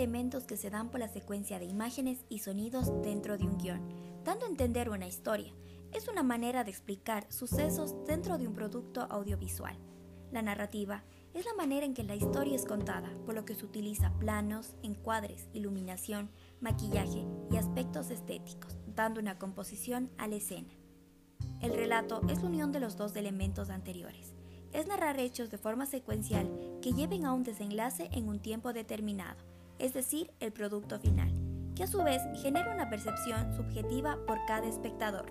elementos que se dan por la secuencia de imágenes y sonidos dentro de un guion, dando a entender una historia. Es una manera de explicar sucesos dentro de un producto audiovisual. La narrativa es la manera en que la historia es contada, por lo que se utiliza planos, encuadres, iluminación, maquillaje y aspectos estéticos, dando una composición a la escena. El relato es la unión de los dos elementos anteriores. Es narrar hechos de forma secuencial que lleven a un desenlace en un tiempo determinado, es decir, el producto final, que a su vez genera una percepción subjetiva por cada espectador.